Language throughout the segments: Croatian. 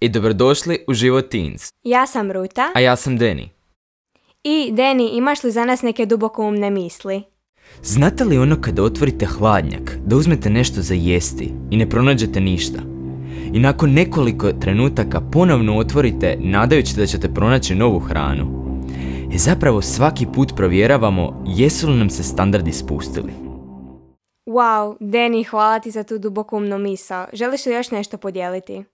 i dobrodošli u Život Teens. Ja sam Ruta. A ja sam Deni. I, Deni, imaš li za nas neke dubokoumne misli? Znate li ono kada otvorite hladnjak, da uzmete nešto za jesti i ne pronađete ništa? I nakon nekoliko trenutaka ponovno otvorite nadajući da ćete pronaći novu hranu. I zapravo svaki put provjeravamo jesu li nam se standardi spustili. Wow, Deni, hvala ti za tu dubokoumnu misao. Želiš li još nešto podijeliti?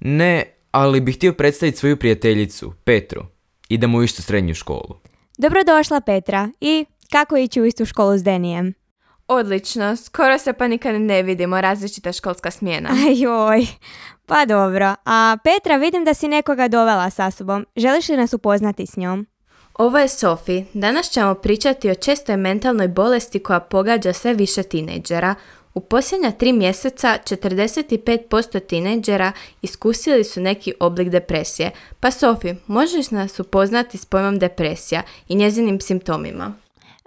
Ne, ali bih htio predstaviti svoju prijateljicu, Petru. Idemo u istu srednju školu. Dobrodošla Petra. I kako ići u istu školu s Denijem? Odlično, skoro se pa nikad ne vidimo, različita školska smjena. Ajoj, pa dobro. A Petra, vidim da si nekoga dovela sa sobom. Želiš li nas upoznati s njom? Ovo je Sofi. Danas ćemo pričati o čestoj mentalnoj bolesti koja pogađa sve više tinejdžera. U posljednja tri mjeseca 45% tinejdžera iskusili su neki oblik depresije. Pa Sofi, možeš nas upoznati s pojmom depresija i njezinim simptomima?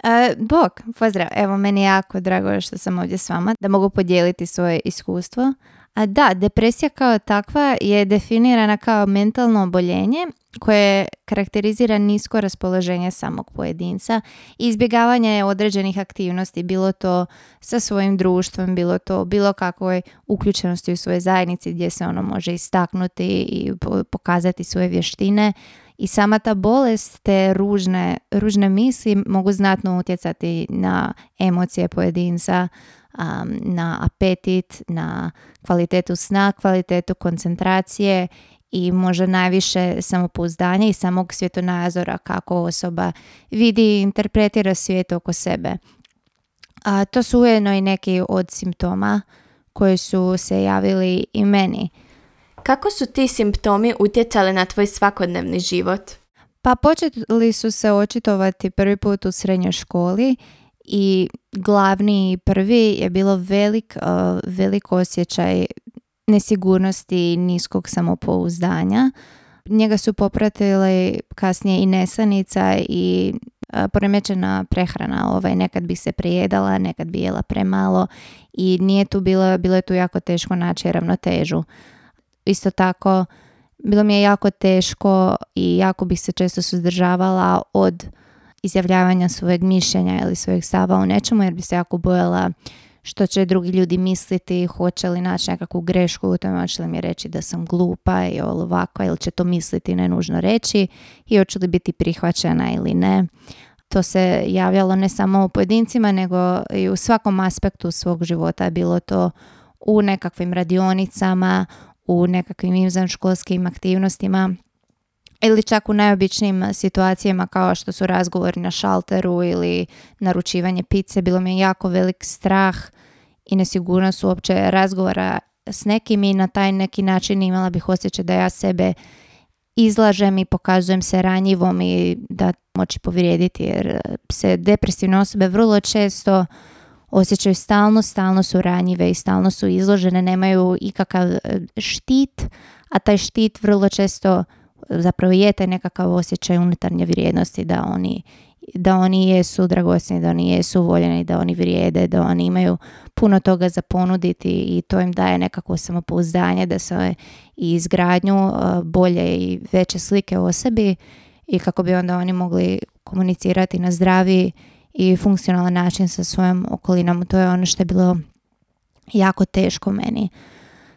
E, bok, pozdrav. Evo, meni je jako drago što sam ovdje s vama, da mogu podijeliti svoje iskustvo. A da, depresija kao takva je definirana kao mentalno oboljenje koje karakterizira nisko raspoloženje samog pojedinca izbjegavanje određenih aktivnosti, bilo to sa svojim društvom, bilo to bilo kakvoj uključenosti u svoje zajednici gdje se ono može istaknuti i pokazati svoje vještine. I sama ta bolest, te ružne, ružne misli mogu znatno utjecati na emocije pojedinca, na apetit, na kvalitetu sna, kvalitetu koncentracije i može najviše samopouzdanja i samog svjetonazora kako osoba vidi i interpretira svijet oko sebe. A to su ujedno i neki od simptoma koji su se javili i meni. Kako su ti simptomi utjecali na tvoj svakodnevni život? Pa počeli su se očitovati prvi put u srednjoj školi i glavni prvi je bilo velik, uh, velik osjećaj nesigurnosti i niskog samopouzdanja. Njega su popratili kasnije i nesanica i uh, poremećena prehrana. Ovaj, nekad bi se prijedala, nekad bi jela premalo i nije tu bilo, bilo je tu jako teško naći ravnotežu. Isto tako, bilo mi je jako teško i jako bih se često suzdržavala od izjavljavanja svojeg mišljenja ili svojeg stava u nečemu jer bi se jako bojala što će drugi ljudi misliti, hoće li naći nekakvu grešku u tome, hoće li mi reći da sam glupa i ovako, ili će to misliti ne nužno reći i hoće li biti prihvaćena ili ne. To se javljalo ne samo u pojedincima, nego i u svakom aspektu svog života. Bilo to u nekakvim radionicama, u nekakvim izvanškolskim aktivnostima ili čak u najobičnijim situacijama kao što su razgovori na šalteru ili naručivanje pice, bilo mi je jako velik strah i nesigurnost uopće razgovora s nekim i na taj neki način imala bih osjećaj da ja sebe izlažem i pokazujem se ranjivom i da moći povrijediti jer se depresivne osobe vrlo često osjećaju stalno, stalno su ranjive i stalno su izložene, nemaju ikakav štit, a taj štit vrlo često zapravo je taj nekakav osjećaj unutarnje vrijednosti da oni da oni jesu dragocjeni, da oni jesu voljeni, da oni vrijede, da oni imaju puno toga za ponuditi i to im daje nekako samopouzdanje da se i izgradnju bolje i veće slike o sebi i kako bi onda oni mogli komunicirati na zdravi i funkcionalan način sa svojom okolinom. To je ono što je bilo jako teško meni.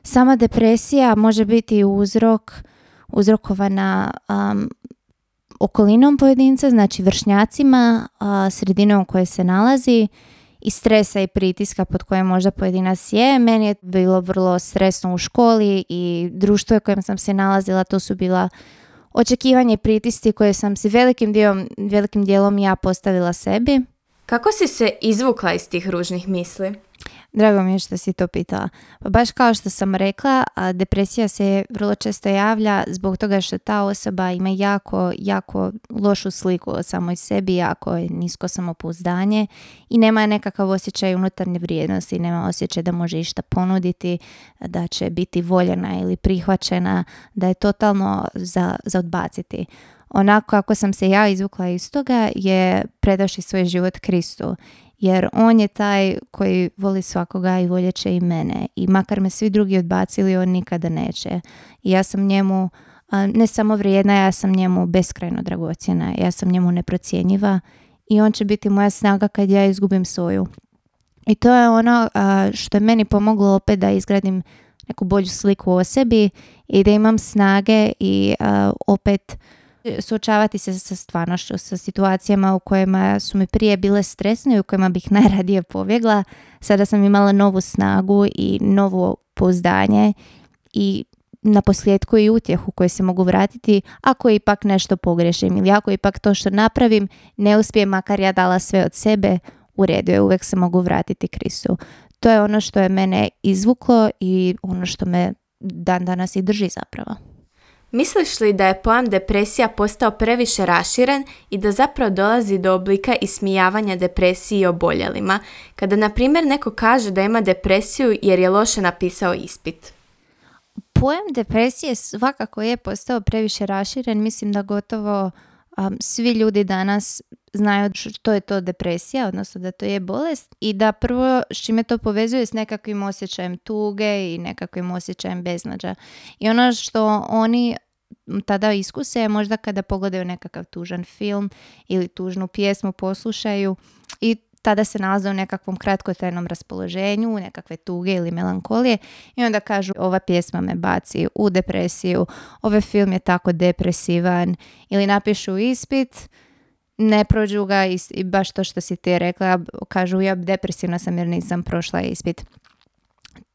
Sama depresija može biti uzrok uzrokovana um, okolinom pojedinca, znači vršnjacima, uh, sredinom u se nalazi i stresa i pritiska pod kojem možda pojedinac je. Meni je bilo vrlo stresno u školi i društvo u kojem sam se nalazila, to su bila očekivanje i pritisci koje sam si velikim, dijelom, velikim dijelom ja postavila sebi. Kako si se izvukla iz tih ružnih misli? Drago mi je što si to pitala. Pa baš kao što sam rekla, depresija se vrlo često javlja zbog toga što ta osoba ima jako, jako lošu sliku o samoj sebi, jako je nisko samopouzdanje i nema nekakav osjećaj unutarnje vrijednosti, nema osjećaj da može išta ponuditi, da će biti voljena ili prihvaćena, da je totalno za, za odbaciti. Onako kako sam se ja izvukla iz toga je predaši svoj život Kristu jer on je taj koji voli svakoga i voljeće i mene i makar me svi drugi odbacili on nikada neće i ja sam njemu ne samo vrijedna, ja sam njemu beskrajno dragocjena, ja sam njemu neprocjenjiva i on će biti moja snaga kad ja izgubim svoju. I to je ono što je meni pomoglo opet da izgradim neku bolju sliku o sebi i da imam snage i opet suočavati se sa stvarnošću, sa situacijama u kojima su mi prije bile stresne i u kojima bih najradije pobjegla. Sada sam imala novu snagu i novo pouzdanje i na posljedku i utjehu koji se mogu vratiti ako ipak nešto pogrešim ili ako ipak to što napravim ne uspije makar ja dala sve od sebe u redu je, uvijek se mogu vratiti Kristu. To je ono što je mene izvuklo i ono što me dan danas i drži zapravo. Misliš li da je pojam depresija postao previše raširen i da zapravo dolazi do oblika ismijavanja depresiji i oboljelima, kada na primjer neko kaže da ima depresiju jer je loše napisao ispit? Pojam depresije svakako je postao previše raširen, mislim da gotovo svi ljudi danas znaju što je to depresija, odnosno da to je bolest i da prvo s čime to povezuje s nekakvim osjećajem tuge i nekakvim osjećajem beznađa. I ono što oni tada iskuse možda kada pogledaju nekakav tužan film ili tužnu pjesmu poslušaju i tada se nalaze u nekakvom kratkotrajnom raspoloženju, nekakve tuge ili melankolije i onda kažu ova pjesma me baci u depresiju, ovaj film je tako depresivan ili napišu ispit, ne prođu ga i, baš to što si ti rekla, kažu ja depresivna sam jer nisam prošla ispit.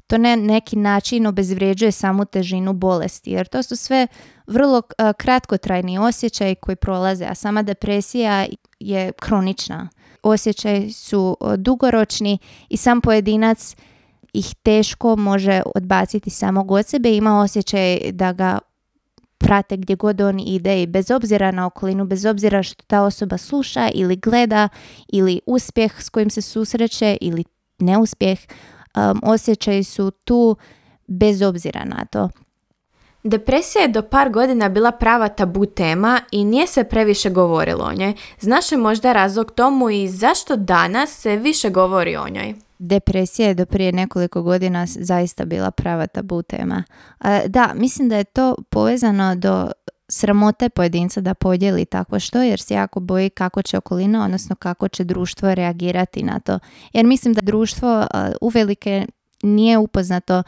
To ne neki način obezvrijeđuje samu težinu bolesti, jer to su sve vrlo kratkotrajni osjećaji koji prolaze, a sama depresija je kronična osjećaji su dugoročni i sam pojedinac ih teško može odbaciti samog od sebe. Ima osjećaj da ga prate gdje god on ide i bez obzira na okolinu, bez obzira što ta osoba sluša ili gleda ili uspjeh s kojim se susreće ili neuspjeh, um, osjećaji su tu bez obzira na to. Depresija je do par godina bila prava tabu tema i nije se previše govorilo o njoj. Znaš li možda razlog tomu i zašto danas se više govori o njoj? Depresija je do prije nekoliko godina zaista bila prava tabu tema. Da, mislim da je to povezano do sramote pojedinca da podijeli takvo što jer se jako boji kako će okolina, odnosno kako će društvo reagirati na to. Jer mislim da društvo uvelike nije upoznato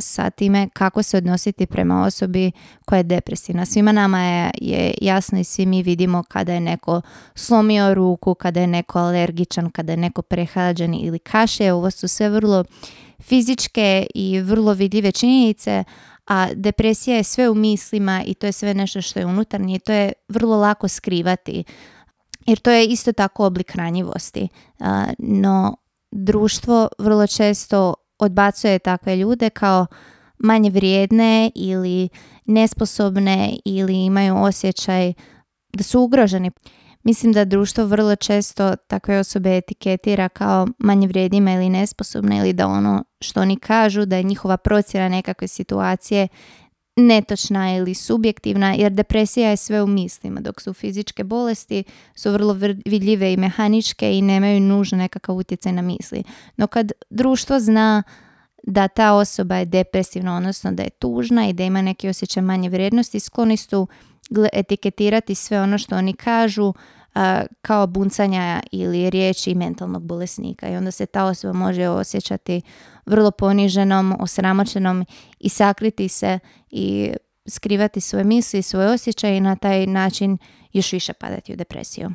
sa time kako se odnositi prema osobi koja je depresivna. Svima nama je, je jasno i svi mi vidimo kada je neko slomio ruku, kada je neko alergičan, kada je neko prehlađen ili kaše. Ovo su sve vrlo fizičke i vrlo vidljive činjenice, a depresija je sve u mislima i to je sve nešto što je unutarnje i to je vrlo lako skrivati. Jer to je isto tako oblik ranjivosti. No, društvo vrlo često odbacuje takve ljude kao manje vrijedne ili nesposobne ili imaju osjećaj da su ugroženi. Mislim da društvo vrlo često takve osobe etiketira kao manje vrijednima ili nesposobne ili da ono što oni kažu da je njihova procjena nekakve situacije netočna ili subjektivna jer depresija je sve u mislima dok su fizičke bolesti su vrlo vidljive i mehaničke i nemaju nužno nekakav utjecaj na misli. No kad društvo zna da ta osoba je depresivna, odnosno da je tužna i da ima neki osjećaj manje vrijednosti, skloni su etiketirati sve ono što oni kažu kao buncanja ili riječi mentalnog bolesnika i onda se ta osoba može osjećati vrlo poniženom, osramoćenom i sakriti se i skrivati svoje misli i svoje osjećaje i na taj način još više padati u depresiju.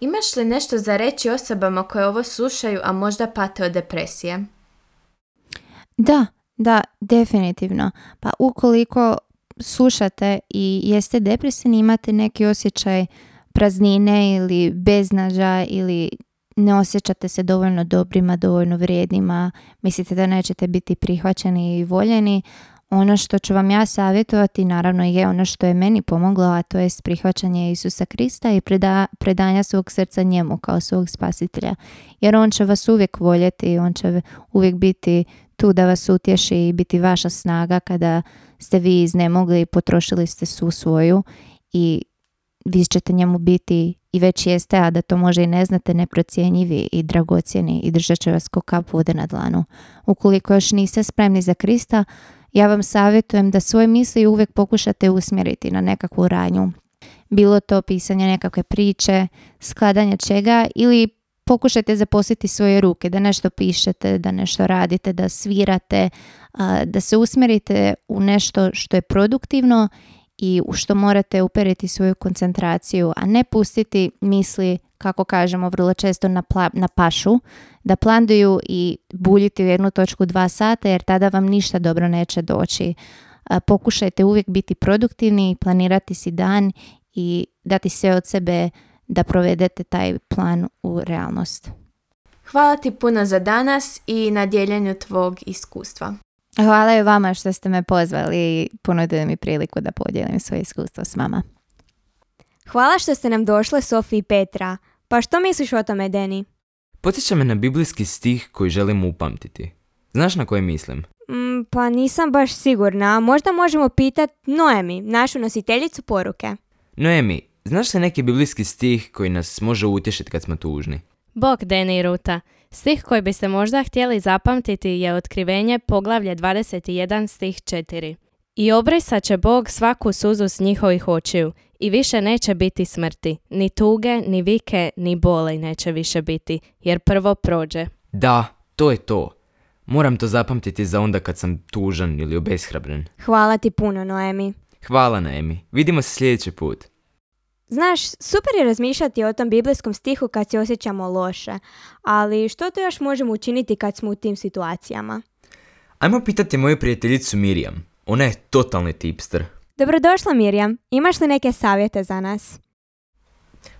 Imaš li nešto za reći osobama koje ovo slušaju, a možda pate od depresije? Da, da, definitivno. Pa ukoliko slušate i jeste depresivni, imate neki osjećaj praznine ili beznađa ili ne osjećate se dovoljno dobrima, dovoljno vrijednima, mislite da nećete biti prihvaćeni i voljeni, ono što ću vam ja savjetovati naravno je ono što je meni pomoglo, a to je prihvaćanje Isusa Krista i preda, predanja svog srca njemu kao svog spasitelja. Jer on će vas uvijek voljeti on će uvijek biti tu da vas utješi i biti vaša snaga kada ste vi iznemogli i potrošili ste svu svoju i vi ćete njemu biti i već jeste, a da to može i ne znate, neprocjenjivi i dragocjeni i držat će vas ko kap vode na dlanu. Ukoliko još niste spremni za Krista, ja vam savjetujem da svoje misli uvijek pokušate usmjeriti na nekakvu ranju. Bilo to pisanje nekakve priče, skladanje čega ili pokušajte zaposliti svoje ruke, da nešto pišete, da nešto radite, da svirate, da se usmjerite u nešto što je produktivno i u što morate uperiti svoju koncentraciju, a ne pustiti misli, kako kažemo vrlo često, na, na pašu, da planduju i buljiti u jednu točku dva sata, jer tada vam ništa dobro neće doći. Pokušajte uvijek biti produktivni, planirati si dan i dati sve od sebe da provedete taj plan u realnost. Hvala ti puno za danas i na dijeljenju tvog iskustva. Hvala i vama što ste me pozvali i ponudili mi priliku da podijelim svoje iskustvo s vama. Hvala što ste nam došle, Sofi i Petra. Pa što misliš o tome, Deni? Podsjeća me na biblijski stih koji želim upamtiti. Znaš na koji mislim? Mm, pa nisam baš sigurna. Možda možemo pitati Noemi, našu nositeljicu poruke. Noemi, znaš se neki biblijski stih koji nas može utješiti kad smo tužni? Bog, Deni i Ruta. Stih koji biste možda htjeli zapamtiti je otkrivenje poglavlje 21 stih 4. I obrisat će Bog svaku suzu s njihovih očiju i više neće biti smrti, ni tuge, ni vike, ni boli neće više biti, jer prvo prođe. Da, to je to. Moram to zapamtiti za onda kad sam tužan ili obeshrabren. Hvala ti puno, Noemi. Hvala, Noemi. Vidimo se sljedeći put. Znaš, super je razmišljati o tom biblijskom stihu kad se osjećamo loše, ali što to još možemo učiniti kad smo u tim situacijama? Ajmo pitati moju prijateljicu Mirjam. Ona je totalni tipster. Dobrodošla Mirjam, imaš li neke savjete za nas?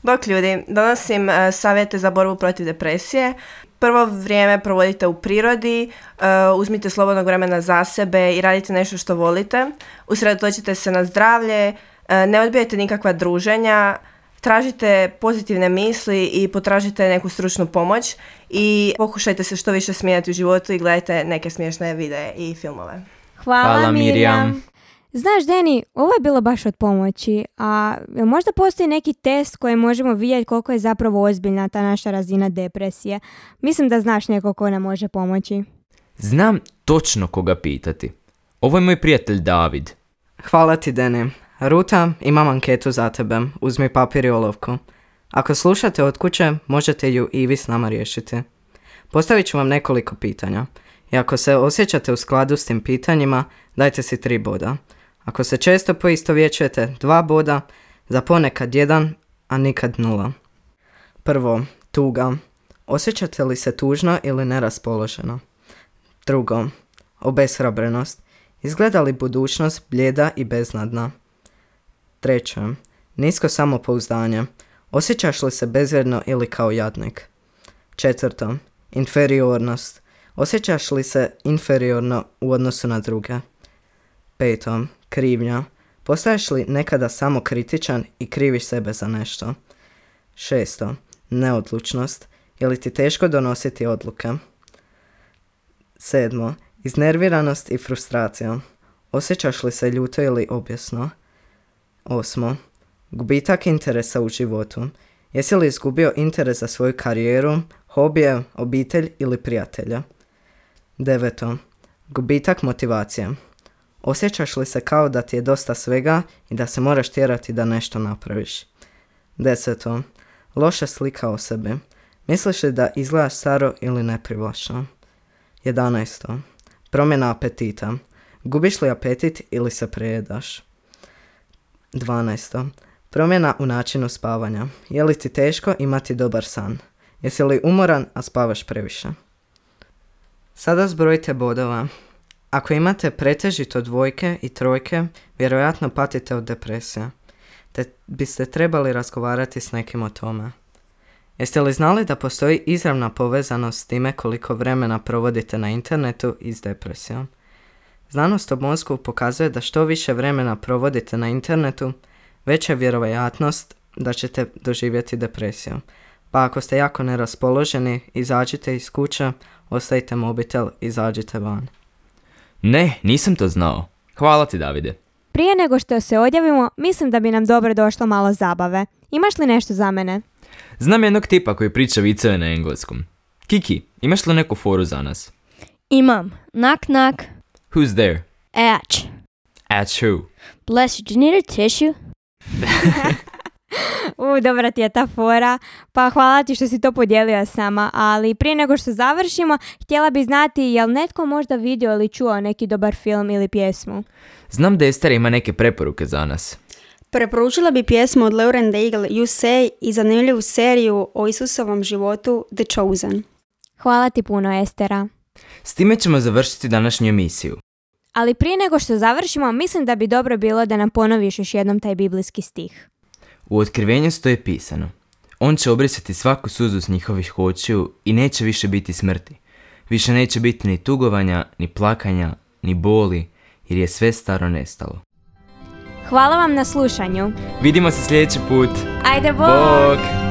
Bok ljudi, donosim uh, savjete za borbu protiv depresije. Prvo vrijeme provodite u prirodi, uh, uzmite slobodnog vremena za sebe i radite nešto što volite. Usredotočite se na zdravlje, uh, ne odbijete nikakva druženja, tražite pozitivne misli i potražite neku stručnu pomoć i pokušajte se što više smijati u životu i gledajte neke smiješne videe i filmove. Hvala, Hvala Mirjam. Znaš, Deni, ovo je bilo baš od pomoći, a možda postoji neki test koji možemo vidjeti koliko je zapravo ozbiljna ta naša razina depresije. Mislim da znaš neko ko nam može pomoći. Znam točno koga pitati. Ovo je moj prijatelj David. Hvala ti, Deni. Ruta, imam anketu za tebe. Uzmi papir i olovku. Ako slušate od kuće, možete ju i vi s nama riješiti. Postavit ću vam nekoliko pitanja. I ako se osjećate u skladu s tim pitanjima, dajte si tri boda. Ako se često poistovjećujete, dva boda, za ponekad jedan, a nikad nula. Prvo, tuga. Osjećate li se tužno ili neraspoloženo? Drugo, obeshrabrenost. Izgleda li budućnost bljeda i beznadna? Treće, nisko samopouzdanje. Osjećaš li se bezvjedno ili kao jadnik? Četvrto, inferiornost. Osjećaš li se inferiorno u odnosu na druge? Peto, krivnja. Postaješ li nekada samo kritičan i kriviš sebe za nešto? Šesto, neodlučnost. Je li ti teško donositi odluke? Sedmo, iznerviranost i frustracija. Osjećaš li se ljuto ili objesno? Osmo, gubitak interesa u životu. Jesi li izgubio interes za svoju karijeru, hobije, obitelj ili prijatelja? Deveto, gubitak motivacije. Osjećaš li se kao da ti je dosta svega i da se moraš tjerati da nešto napraviš? Deseto. Loša slika o sebi. Misliš li da izgledaš staro ili neprivlačno? Jedanaesto. Promjena apetita. Gubiš li apetit ili se prejedaš? Dvanaesto. Promjena u načinu spavanja. Je li ti teško imati dobar san? Jesi li umoran, a spavaš previše? Sada zbrojite bodova. Ako imate pretežito dvojke i trojke, vjerojatno patite od depresije, te biste trebali razgovarati s nekim o tome. Jeste li znali da postoji izravna povezanost s time koliko vremena provodite na internetu i s depresijom? Znanost o mozgu pokazuje da što više vremena provodite na internetu, veća je vjerojatnost da ćete doživjeti depresiju. Pa ako ste jako neraspoloženi, izađite iz kuće, ostavite mobitel, izađite van. Ne, nisam to znao. Hvala ti, Davide. Prije nego što se odjavimo, mislim da bi nam dobro došlo malo zabave. Imaš li nešto za mene? Znam jednog tipa koji priča viceve na engleskom. Kiki, imaš li neku foru za nas? Imam. Knock knock. Who's there? Atch. At who? Bless you. Do you need a tissue? U, dobra ti je ta fora. Pa hvala ti što si to podijelio s nama, ali prije nego što završimo, htjela bi znati jel netko možda vidio ili čuo neki dobar film ili pjesmu? Znam da Ester ima neke preporuke za nas. Preporučila bi pjesmu od Lauren Daigle You Say i zanimljivu seriju o Isusovom životu The Chosen. Hvala ti puno, Estera. S time ćemo završiti današnju emisiju. Ali prije nego što završimo, mislim da bi dobro bilo da nam ponoviš još jednom taj biblijski stih. U otkrivenju stoji pisano. On će obrisati svaku suzu s njihovih očiju i neće više biti smrti. Više neće biti ni tugovanja, ni plakanja, ni boli, jer je sve staro nestalo. Hvala vam na slušanju. Vidimo se sljedeći put. Ajde, bok! Bog!